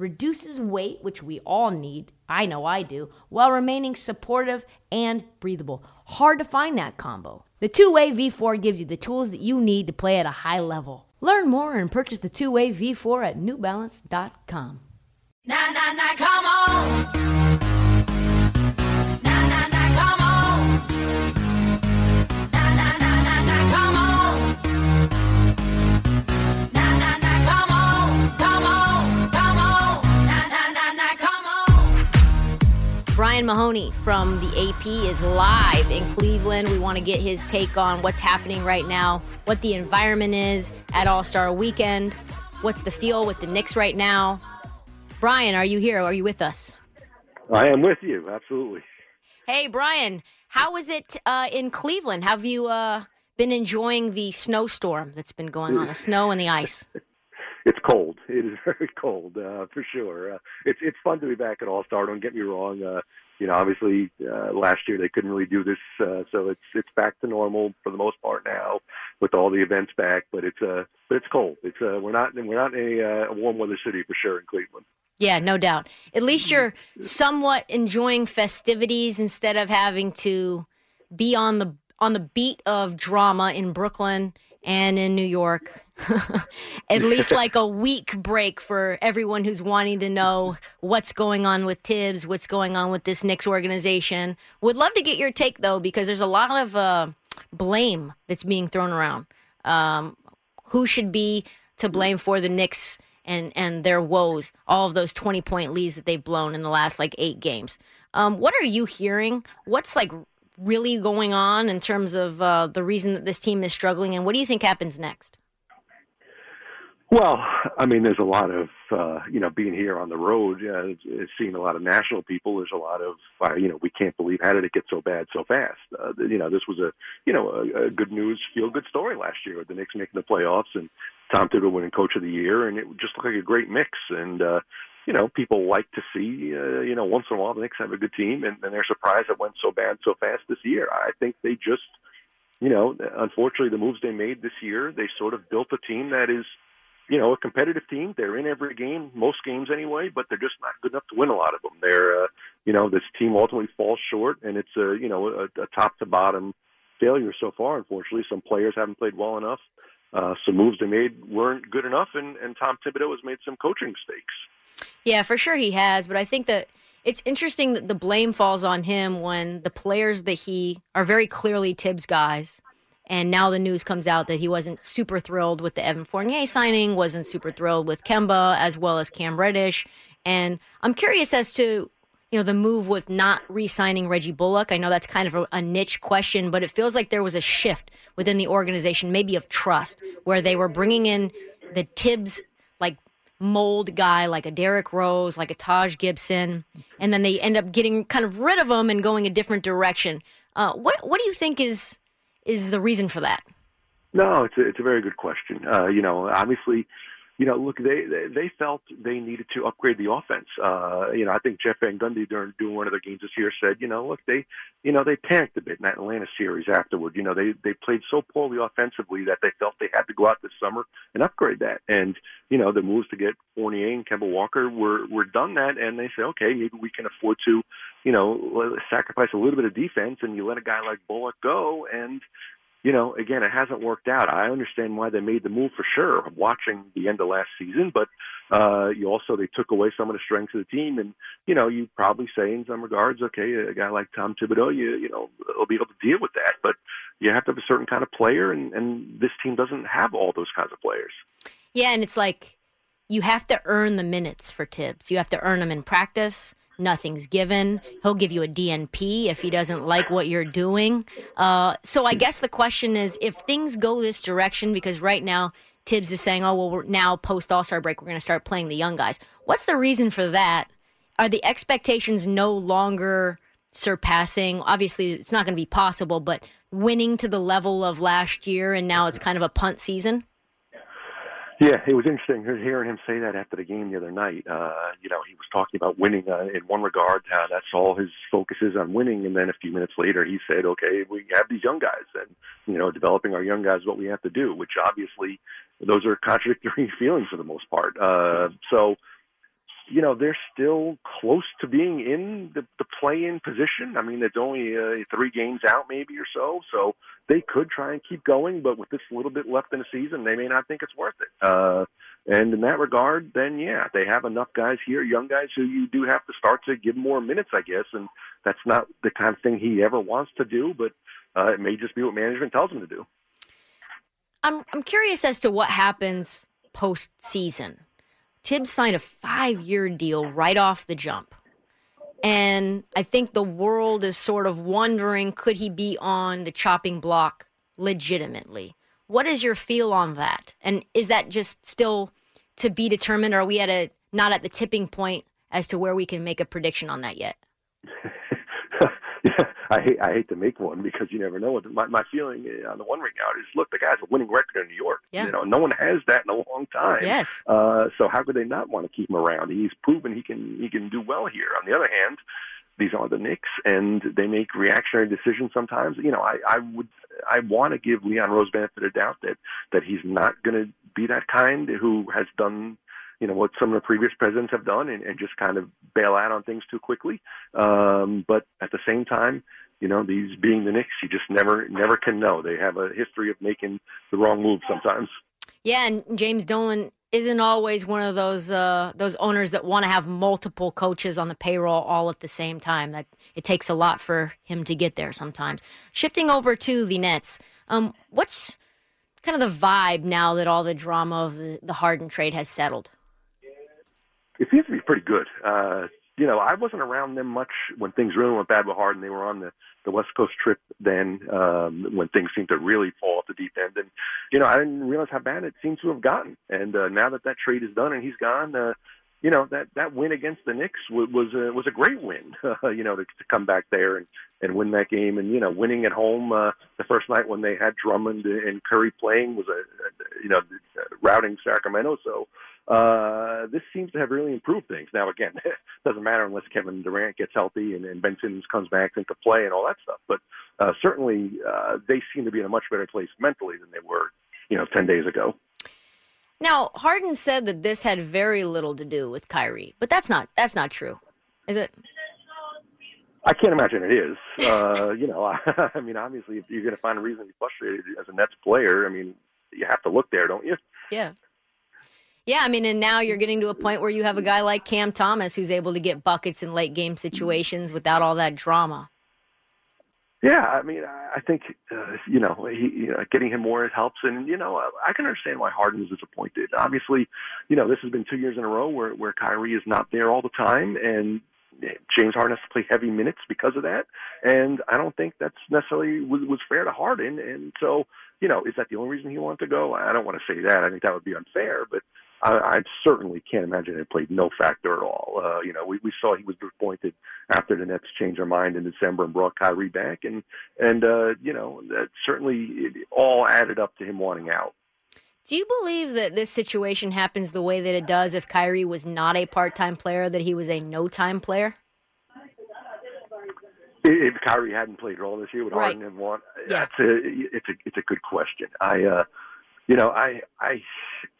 reduces weight, which we all need. I know I do, while remaining supportive and breathable. Hard to find that combo. The two way V4 gives you the tools that you need to play at a high level. Learn more and purchase the two way V4 at newbalance.com. Na na na, come on. Brian Mahoney from the AP is live in Cleveland. We want to get his take on what's happening right now, what the environment is at All Star Weekend, what's the feel with the Knicks right now. Brian, are you here? Are you with us? I am with you, absolutely. Hey, Brian, how is it uh, in Cleveland? Have you uh, been enjoying the snowstorm that's been going on, the snow and the ice? It's cold. It is very cold, uh, for sure. Uh, it's it's fun to be back at All Star. Don't get me wrong. Uh, you know, obviously uh, last year they couldn't really do this, uh, so it's it's back to normal for the most part now with all the events back. But it's uh, but it's cold. It's uh, we're not we're not in a, uh, warm weather city for sure in Cleveland. Yeah, no doubt. At least you're somewhat enjoying festivities instead of having to be on the on the beat of drama in Brooklyn and in New York. At least like a week break for everyone who's wanting to know what's going on with Tibbs, what's going on with this Knicks organization. Would love to get your take though, because there's a lot of uh, blame that's being thrown around. Um, who should be to blame for the Knicks and and their woes, all of those 20 point leads that they've blown in the last like eight games. Um, what are you hearing? What's like really going on in terms of uh, the reason that this team is struggling, and what do you think happens next? Well, I mean, there's a lot of uh, you know being here on the road, uh, seeing a lot of national people. There's a lot of uh, you know we can't believe how did it get so bad so fast. Uh, you know, this was a you know a, a good news, feel good story last year with the Knicks making the playoffs and Tom Thibodeau winning Coach of the Year, and it just looked like a great mix. And uh, you know, people like to see uh, you know once in a while the Knicks have a good team, and, and they're surprised it went so bad so fast this year. I think they just you know, unfortunately, the moves they made this year, they sort of built a team that is you know, a competitive team. They're in every game, most games anyway, but they're just not good enough to win a lot of them. They're, uh, you know, this team ultimately falls short, and it's a, you know, a, a top to bottom failure so far. Unfortunately, some players haven't played well enough. Uh, some moves they made weren't good enough, and, and Tom Thibodeau has made some coaching mistakes. Yeah, for sure he has, but I think that it's interesting that the blame falls on him when the players that he are very clearly Tibbs guys and now the news comes out that he wasn't super thrilled with the Evan Fournier signing, wasn't super thrilled with Kemba as well as Cam Reddish. And I'm curious as to you know the move with not re-signing Reggie Bullock. I know that's kind of a, a, niche question, but it feels like there was a shift within the organization, maybe of trust, where they were bringing in the Tibbs like mold guy, like a Derrick Rose, like a Taj Gibson, and then they end up getting kind of rid of him and going a different direction. Uh, what what do you think is is the reason for that? No, it's a, it's a very good question. Uh, you know, obviously, you know, look, they, they felt they needed to upgrade the offense. Uh, you know, I think Jeff Van Gundy during doing one of their games this year said, you know, look, they, you know, they panicked a bit in that Atlanta series afterward. You know, they they played so poorly offensively that they felt they had to go out this summer and upgrade that. And you know, the moves to get Fournier and Kemba Walker were were done that, and they say, okay, maybe we can afford to, you know, sacrifice a little bit of defense, and you let a guy like Bullock go, and you know, again, it hasn't worked out. I understand why they made the move for sure, watching the end of last season, but uh, you also they took away some of the strengths of the team, and you know, you probably say in some regards, okay, a guy like Tom Thibodeau, you you know, will be able to deal with that, but you have to have a certain kind of player, and and this team doesn't have all those kinds of players. Yeah, and it's like you have to earn the minutes for Tibbs. You have to earn them in practice nothing's given. He'll give you a DNP if he doesn't like what you're doing. Uh, so I guess the question is if things go this direction, because right now Tibbs is saying, oh, well, we're now post All Star break, we're going to start playing the young guys. What's the reason for that? Are the expectations no longer surpassing. Obviously, it's not going to be possible, but winning to the level of last year, and now it's kind of a punt season. Yeah, it was interesting hearing him say that after the game the other night. Uh, you know, he was talking about winning uh, in one regard. Uh, that's all his focus is on winning. And then a few minutes later, he said, "Okay, we have these young guys, and you know, developing our young guys is what we have to do." Which obviously, those are contradictory feelings for the most part. Uh, so, you know, they're still close to being in the, the play-in position. I mean, it's only uh, three games out, maybe or so. So they could try and keep going, but with this little bit left in the season, they may not think it's worth it. Uh, and in that regard, then yeah, they have enough guys here, young guys who you do have to start to give more minutes, I guess. And that's not the kind of thing he ever wants to do, but uh, it may just be what management tells him to do. I'm I'm curious as to what happens postseason. Tibbs signed a five year deal right off the jump. And I think the world is sort of wondering could he be on the chopping block legitimately? What is your feel on that? And is that just still to be determined? Or are we at a not at the tipping point as to where we can make a prediction on that yet? I hate I hate to make one because you never know. My my feeling on the one ring out is look, the guy's a winning record in New York. Yeah. You know, no one has that in a long time. Yes. Uh, so how could they not want to keep him around? He's proven he can he can do well here. On the other hand, these are the Knicks, and they make reactionary decisions sometimes. You know, I I would I want to give Leon Rose benefit of doubt that that he's not going to be that kind who has done you know what some of the previous presidents have done and, and just kind of bail out on things too quickly. Um, but at the same time, you know, these being the Knicks, you just never never can know. They have a history of making the wrong moves sometimes. Yeah, and James Dolan isn't always one of those uh, those owners that want to have multiple coaches on the payroll all at the same time. That it takes a lot for him to get there sometimes. Shifting over to the Nets, um, what's kind of the vibe now that all the drama of the, the Harden trade has settled? It seems to be pretty good. Uh, you know, I wasn't around them much when things really went bad with Harden. They were on the the West Coast trip then um, when things seemed to really fall off the deep end, and you know, I didn't realize how bad it seemed to have gotten. And uh, now that that trade is done and he's gone, uh, you know, that that win against the Knicks was was a, was a great win. Uh, you know, to, to come back there and and win that game, and you know, winning at home uh, the first night when they had Drummond and Curry playing was a, a you know routing Sacramento. So uh, this seems to have really improved things. Now, again, it doesn't matter unless Kevin Durant gets healthy and, and Ben Simmons comes back into play and all that stuff. But uh, certainly, uh, they seem to be in a much better place mentally than they were, you know, ten days ago. Now, Harden said that this had very little to do with Kyrie, but that's not that's not true, is it? I can't imagine it is. Uh, you know, I, I mean, obviously, if you're going to find a reason to be frustrated as a Nets player, I mean, you have to look there, don't you? Yeah. Yeah, I mean, and now you're getting to a point where you have a guy like Cam Thomas who's able to get buckets in late game situations without all that drama. Yeah, I mean, I think uh, you know, he, you know, getting him more helps, and you know, I can understand why Harden is disappointed. Obviously, you know, this has been two years in a row where where Kyrie is not there all the time, and James Harden has to play heavy minutes because of that. And I don't think that's necessarily was, was fair to Harden. And so, you know, is that the only reason he wanted to go? I don't want to say that. I think that would be unfair, but I, I certainly can't imagine it played no factor at all. Uh, you know, we, we saw he was disappointed after the Nets changed their mind in December and brought Kyrie back, and and uh, you know that certainly it all added up to him wanting out. Do you believe that this situation happens the way that it does if Kyrie was not a part-time player, that he was a no-time player? If Kyrie hadn't played at all this year, would Right. Harden have won? Yeah. That's a it's a it's a good question. I uh, you know I I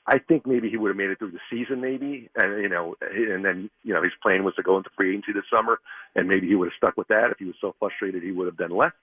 I think maybe he would have made it through the season, maybe, and you know, and then you know his plan was to go into free agency this summer, and maybe he would have stuck with that. If he was so frustrated, he would have then left,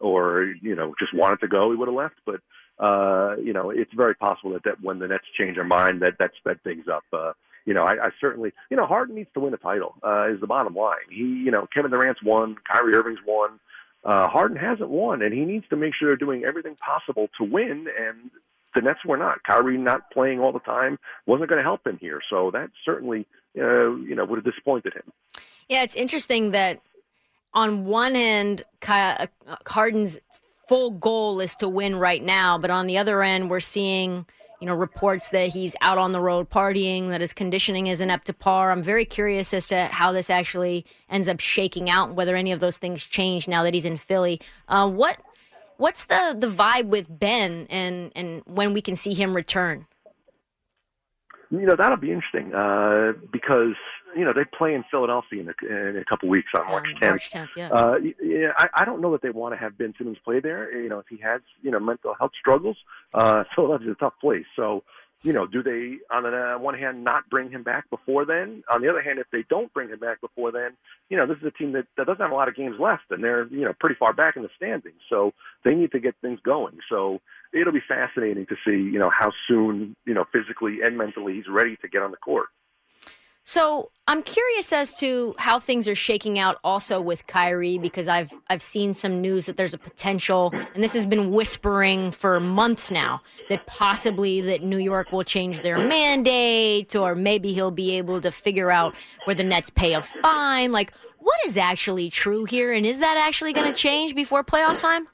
or you know, just wanted to go, he would have left. But uh, you know, it's very possible that, that when the Nets change their mind, that that sped things up. Uh, you know, I, I certainly, you know, Harden needs to win a title. Uh, is the bottom line. He, you know, Kevin Durant's won, Kyrie Irving's won. Uh, Harden hasn't won, and he needs to make sure they're doing everything possible to win. And the Nets were not. Kyrie not playing all the time wasn't going to help him here. So that certainly, uh, you know, would have disappointed him. Yeah, it's interesting that on one end, uh, Harden's full goal is to win right now, but on the other end, we're seeing you know, reports that he's out on the road partying, that his conditioning isn't up to par. I'm very curious as to how this actually ends up shaking out, whether any of those things change now that he's in Philly. Uh, what what's the the vibe with Ben and and when we can see him return? You know that'll be interesting uh, because you know they play in Philadelphia in a, in a couple weeks on March Um, 10th. March 10th, yeah. Uh, yeah, I, I don't know that they want to have Ben Simmons play there. You know, if he has you know mental health struggles, uh, Philadelphia's a tough place. So, you know, do they on the one hand not bring him back before then? On the other hand, if they don't bring him back before then, you know, this is a team that, that doesn't have a lot of games left, and they're you know pretty far back in the standings. So they need to get things going. So it'll be fascinating to see you know how soon you know physically and mentally he's ready to get on the court. So I'm curious as to how things are shaking out also with Kyrie because I've I've seen some news that there's a potential and this has been whispering for months now that possibly that New York will change their mandate or maybe he'll be able to figure out where the Nets pay a fine. Like what is actually true here and is that actually going to change before playoff time?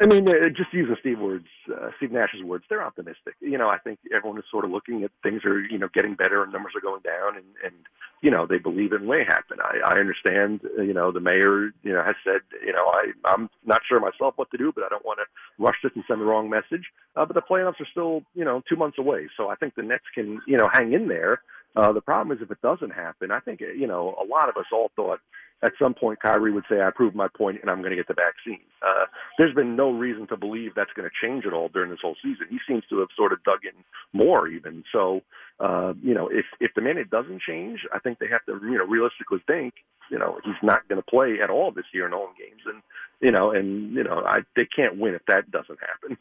I mean, uh, just using Steve words, uh, Steve Nash's words, they're optimistic. You know, I think everyone is sort of looking at things are, you know, getting better and numbers are going down, and and you know they believe it may happen. I, I understand. uh, You know, the mayor, you know, has said, you know, I I'm not sure myself what to do, but I don't want to rush this and send the wrong message. Uh, but the playoffs are still, you know, two months away, so I think the Nets can, you know, hang in there. Uh, the problem is if it doesn't happen, I think you know a lot of us all thought at some point Kyrie would say, "I proved my point, and I'm going to get the vaccine." Uh, there's been no reason to believe that's going to change at all during this whole season. He seems to have sort of dug in more, even. So, uh, you know, if if the mandate doesn't change, I think they have to, you know, realistically think, you know, he's not going to play at all this year in home games, and you know, and you know, I they can't win if that doesn't happen.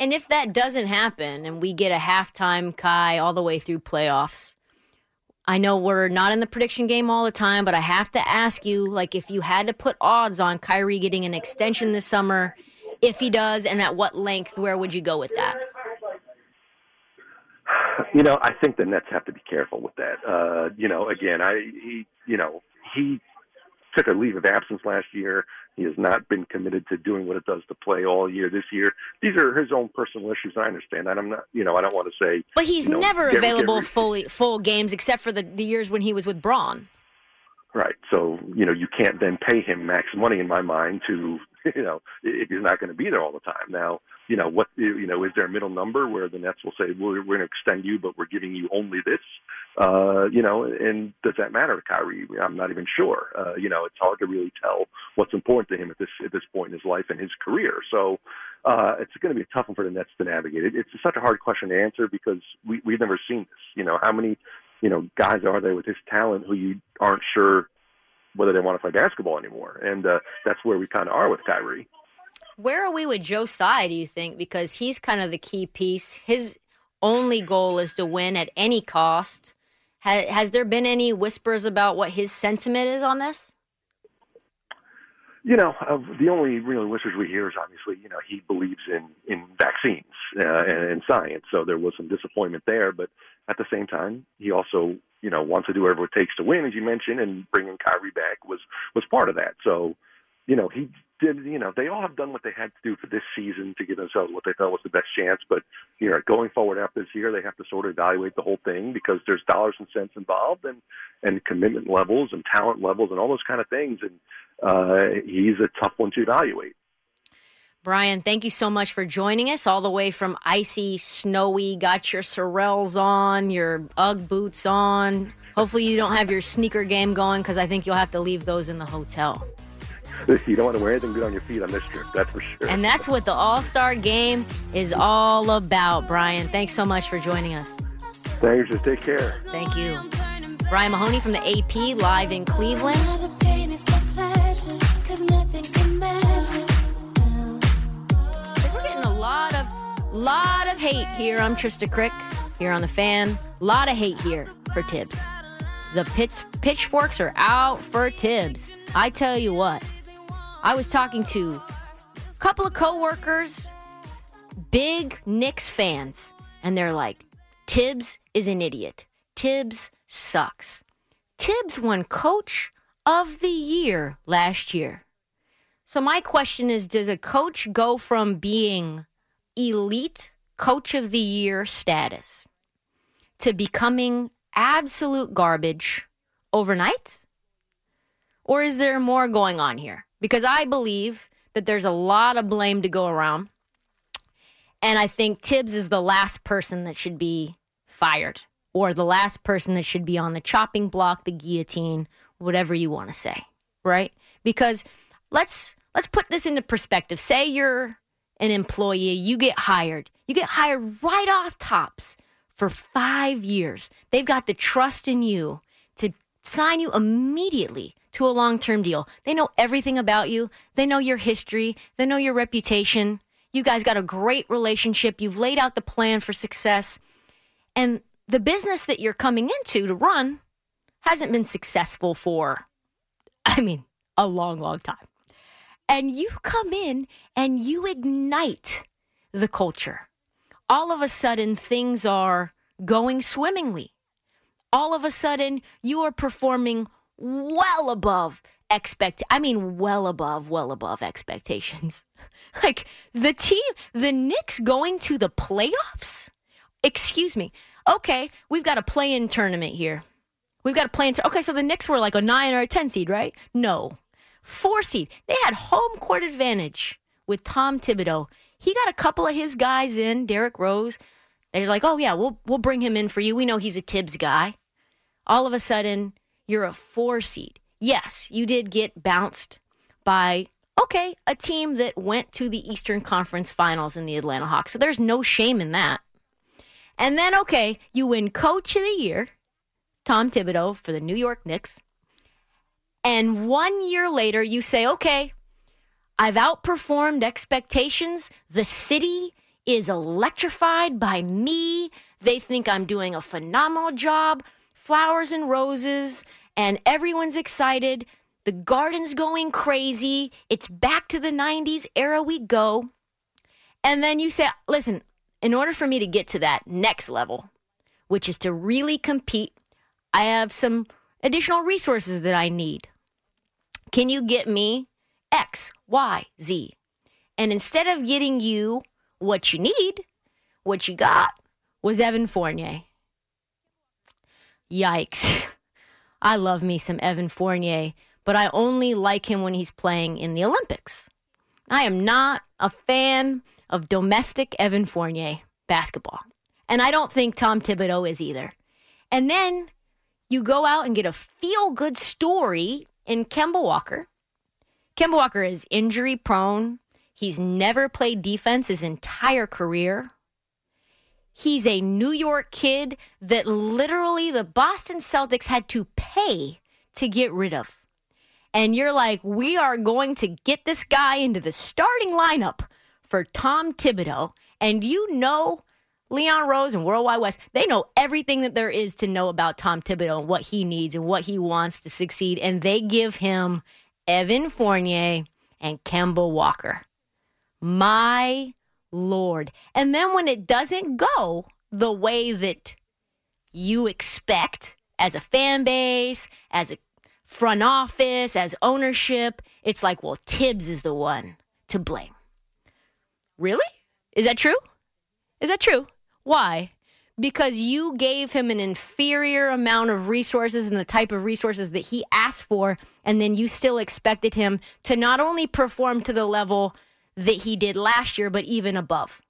And if that doesn't happen and we get a halftime Kai all the way through playoffs, I know we're not in the prediction game all the time, but I have to ask you like if you had to put odds on Kyrie getting an extension this summer, if he does and at what length, where would you go with that? You know, I think the Nets have to be careful with that. Uh, you know, again, I he, you know, he took a leave of absence last year. He has not been committed to doing what it does to play all year this year. These are his own personal issues. I understand that. I'm not, you know, I don't want to say. But he's you know, never get- available get- fully full games except for the, the years when he was with Bron. Right. So, you know, you can't then pay him max money in my mind to, you know, if he's not going to be there all the time. Now, you know, what, you know, is there a middle number where the Nets will say, we're, we're going to extend you, but we're giving you only this? Uh, you know, and does that matter to Kyrie? I'm not even sure. Uh, you know, it's hard to really tell what's important to him at this, at this point in his life and his career. So, uh, it's going to be a tough one for the Nets to navigate. It, it's such a hard question to answer because we, we've never seen this. You know, how many, you know, guys are there with his talent who you aren't sure whether they want to play basketball anymore. And uh, that's where we kind of are with Kyrie. Where are we with Joe Tsai, do you think? Because he's kind of the key piece. His only goal is to win at any cost. Ha- has there been any whispers about what his sentiment is on this? You know, uh, the only real whispers we hear is obviously, you know, he believes in in vaccines uh, and in science. So there was some disappointment there, but at the same time, he also, you know, wants to do whatever it takes to win, as you mentioned, and bringing Kyrie back was was part of that. So, you know, he did. You know, they all have done what they had to do for this season to give themselves what they felt was the best chance. But you know, going forward after this year, they have to sort of evaluate the whole thing because there's dollars and cents involved, and and commitment levels and talent levels and all those kind of things. And uh, he's a tough one to evaluate. Brian, thank you so much for joining us all the way from icy, snowy. Got your Sorels on, your Ugg boots on. Hopefully, you don't have your sneaker game going because I think you'll have to leave those in the hotel. You don't want to wear anything good on your feet on this trip, that's for sure. And that's what the All Star game is all about, Brian. Thanks so much for joining us. Thanks. Just take care. Thank you. Brian Mahoney from the AP live in Cleveland. Another pain is my pleasure, 'cause nothing can measure. We're getting a lot of lot of hate here. I'm Trista Crick here on the fan. Lot of hate here for Tibbs. The pitch, pitchforks are out for Tibbs. I tell you what, I was talking to a couple of coworkers, big Knicks fans, and they're like, Tibbs is an idiot. Tibbs sucks. Tibbs won Coach of the Year last year. So my question is does a coach go from being elite coach of the year status to becoming absolute garbage overnight? Or is there more going on here? Because I believe that there's a lot of blame to go around. And I think Tibbs is the last person that should be fired or the last person that should be on the chopping block, the guillotine, whatever you want to say, right? Because let's let's put this into perspective. Say you're an employee, you get hired. You get hired right off tops for 5 years. They've got the trust in you to sign you immediately to a long-term deal. They know everything about you. They know your history, they know your reputation. You guys got a great relationship. You've laid out the plan for success. And the business that you're coming into to run hasn't been successful for, I mean, a long, long time. And you come in and you ignite the culture. All of a sudden, things are going swimmingly. All of a sudden, you are performing well above expect I mean well above well above expectations. like the team the Knicks going to the playoffs? Excuse me. Okay, we've got a play-in tournament here. We've got a play-in Okay, so the Knicks were like a 9 or a 10 seed, right? No. 4 seed. They had home court advantage with Tom Thibodeau. He got a couple of his guys in, Derrick Rose. They're like, "Oh yeah, we'll we'll bring him in for you. We know he's a Tibbs guy." All of a sudden, you're a 4 seed yes, you did get bounced by, okay, a team that went to the Eastern Conference Finals in the Atlanta Hawks. So there's no shame in that. And then, okay, you win Coach of the Year, Tom Thibodeau for the New York Knicks. And one year later, you say, okay, I've outperformed expectations. The city is electrified by me. They think I'm doing a phenomenal job. Flowers and roses and everyone's excited. The garden's going crazy. It's back to the 90s era we go. And then you say, listen, in order for me to get to that next level, which is to really compete, I have some additional resources that I need. Can you get me X, Y, Z? And instead of getting you what you need, what you got was Evan Fournier. Yikes. I love me some Evan Fournier, but I only like him when he's playing in the Olympics. I am not a fan of domestic Evan Fournier basketball. And I don't think Tom Thibodeau is either. And then you go out and get a feel good story in Kemba Walker. Kemba Walker is injury prone. He's never played defense his entire career. He's a New York kid that literally the Boston Celtics had to pay to get rid of. And you're like, we are going to get this guy into the starting lineup for Tom Thibodeau. And you know, Leon Rose and Worldwide West, they know everything that there is to know about Tom Thibodeau and what he needs and what he wants to succeed. And they give him Evan Fournier and Kemba Walker. My Lord. And then when it doesn't go the way that you expect as a fan base, as a front office, as ownership, it's like, well, Tibbs is the one to blame. Really? Is that true? Is that true? Why? Because you gave him an inferior amount of resources and the type of resources that he asked for, and then you still expected him to not only perform to the level that he did last year, but even above.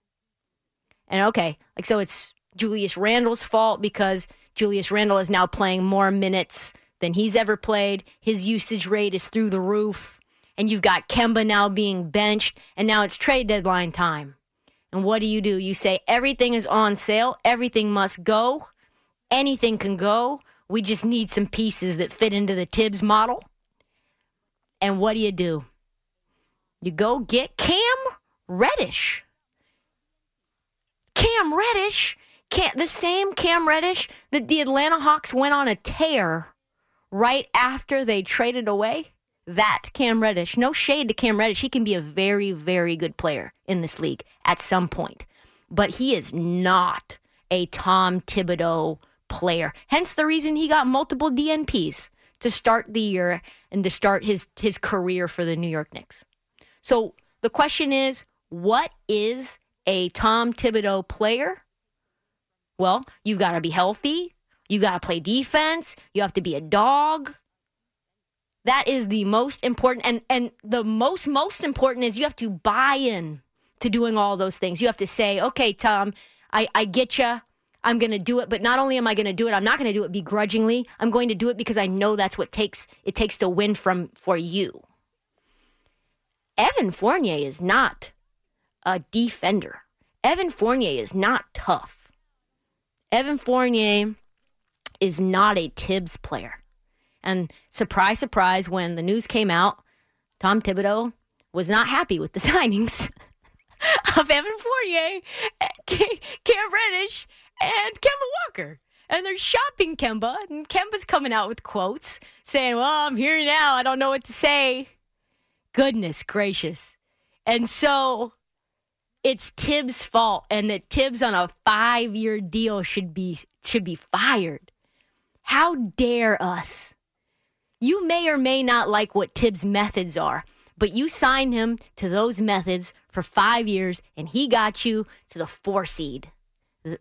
And okay, like so it's Julius Randle's fault because Julius Randle is now playing more minutes than he's ever played. His usage rate is through the roof. And you've got Kemba now being benched, and now it's trade deadline time. And what do you do? You say everything is on sale, everything must go, anything can go. We just need some pieces that fit into the Tibbs model. And what do you do? You go get Cam Reddish. Cam Reddish, can the same Cam Reddish that the Atlanta Hawks went on a tear right after they traded away. That Cam Reddish, no shade to Cam Reddish, he can be a very, very good player in this league at some point, but he is not a Tom Thibodeau player. Hence the reason he got multiple DNPs to start the year and to start his his career for the New York Knicks. So the question is, what is a Tom Thibodeau player? Well, you've got to be healthy. You got to play defense. You have to be a dog. That is the most important and and the most most important is you have to buy in to doing all those things. You have to say, "Okay, Tom, I I get you. I'm going to do it, but not only am I going to do it, I'm not going to do it begrudgingly. I'm going to do it because I know that's what takes it takes to win from for you." Evan Fournier is not a defender. Evan Fournier is not tough. Evan Fournier is not a Tibbs player. And surprise, surprise, when the news came out, Tom Thibodeau was not happy with the signings of Evan Fournier, Cam Reddish, and Kemba Walker. And they're shopping Kemba, and Kemba's coming out with quotes saying, Well, I'm here now. I don't know what to say. Goodness gracious. And so it's Tibbs' fault, and that Tibbs on a five year deal should be should be fired. How dare us? You may or may not like what Tibbs' methods are, but you signed him to those methods for five years, and he got you to the four seed.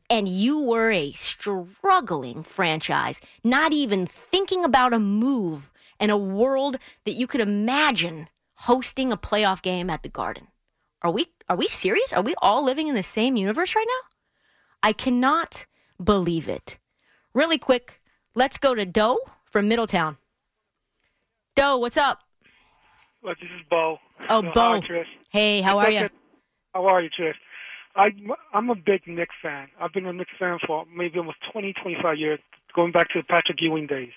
And you were a struggling franchise, not even thinking about a move in a world that you could imagine hosting a playoff game at the Garden. Are we are we serious? Are we all living in the same universe right now? I cannot believe it. Really quick, let's go to Doe from Middletown. Doe, what's up? Well, this is Bo. Oh, So, Bo. Hi, Trish. Hey, how are you? How are you, Trish? I, I'm a big Knicks fan. I've been a Knicks fan for maybe almost 20, 25 years, going back to the Patrick Ewing days.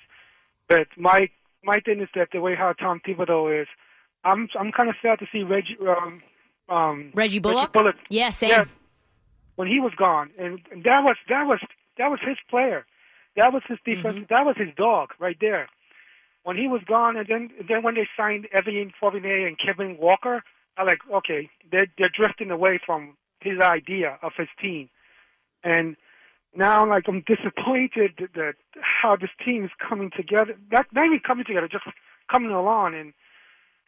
But my my thing is that the way how Tom Thibodeau is, I'm I'm kind of sad to see Reggie um um Reggie Bullock? Bullock Yeah, same. Yeah, when he was gone, and, and that was that was that was his player, that was his defense, Mm-hmm. that was his dog right there. When he was gone, and then and then when they signed Evan Fournier and Kevin Walker, I like okay, they're they're drifting away from his idea of his team, and now like I'm disappointed that, that how this team is coming together. Not, not even coming together, just coming along. And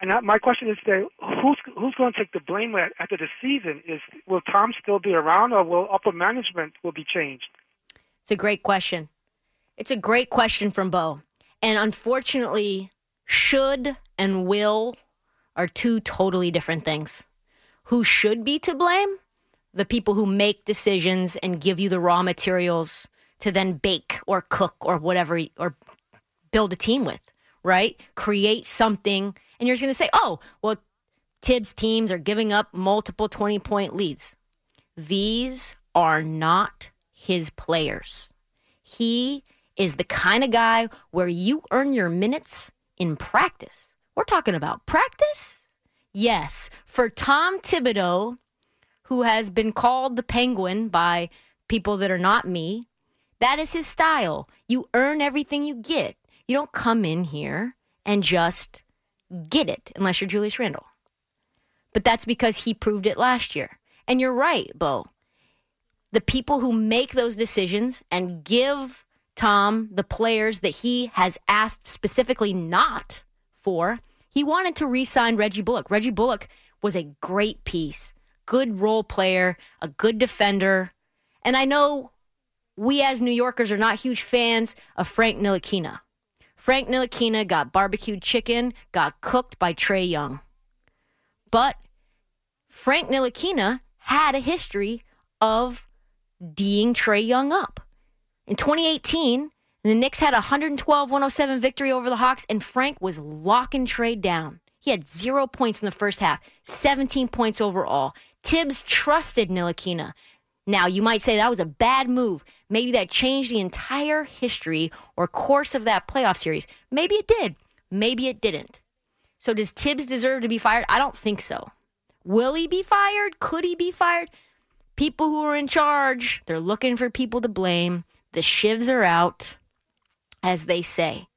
and that, my question is that who's who's going to take the blame after the season? Is will Tom still be around, or will upper management will be changed? It's a great question. It's a great question from Bo. And unfortunately, should and will are two totally different things. Who should be to blame? The people who make decisions and give you the raw materials to then bake or cook or whatever or build a team with, right? Create something. And you're just going to say, oh, well, Tibbs teams are giving up multiple 20 point leads. These are not his players. He is the kind of guy where you earn your minutes in practice. We're talking about practice? Yes. For Tom Thibodeau, who has been called the penguin by people that are not me, that is his style. You earn everything you get. You don't come in here and just get it unless you're Julius Randle. But that's because he proved it last year. And you're right, Bo. The people who make those decisions and give Tom the players that he has asked specifically not for, he wanted to re sign Reggie Bullock. Reggie Bullock was a great piece, good role player, a good defender. And I know we as New Yorkers are not huge fans of Frank Ntilikina. Frank Ntilikina got barbecued chicken, got cooked by Trae Young. But Frank Ntilikina had a history of D'ing Trae Young up. In 2018, the Knicks had a 112-107 victory over the Hawks, and Frank was locking Trae down. He had zero points in the first half, 17 points overall. Tibbs trusted Ntilikina. Now, you might say that was a bad move. Maybe that changed the entire history or course of that playoff series. Maybe it did. Maybe it didn't. So, does Tibbs deserve to be fired? I don't think so. Will he be fired? Could he be fired? People who are in charge, they're looking for people to blame. The shivs are out, as they say.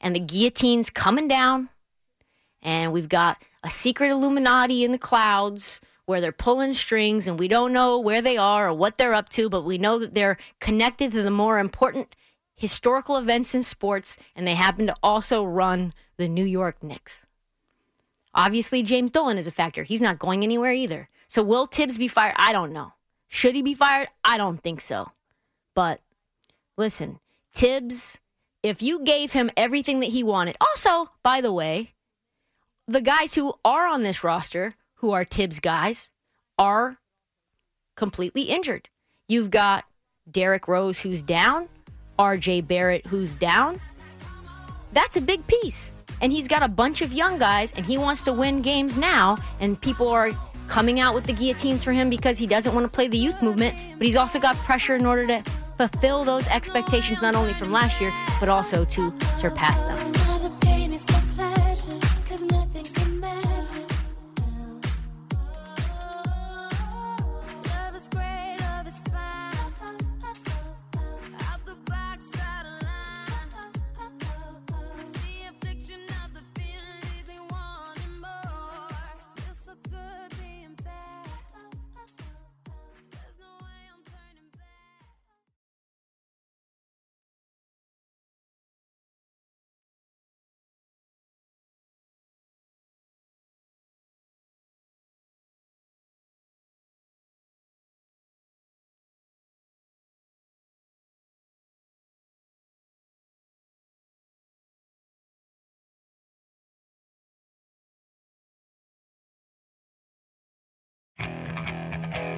And the guillotine's coming down. And we've got a secret Illuminati in the clouds where they're pulling strings and we don't know where they are or what they're up to, but we know that they're connected to the more important historical events in sports and they happen to also run the New York Knicks. Obviously, James Dolan is a factor. He's not going anywhere either. So will Tibbs be fired? I don't know. Should he be fired? I don't think so. But listen, Tibbs, if you gave him everything that he wanted, also, by the way, the guys who are on this roster, who are Tibbs guys, are completely injured. You've got Derrick Rose, who's down, RJ Barrett, who's down. That's a big piece. And he's got a bunch of young guys, and he wants to win games now, and people are coming out with the guillotines for him because he doesn't want to play the youth movement, but he's also got pressure in order to fulfill those expectations not only from last year, but also to surpass them.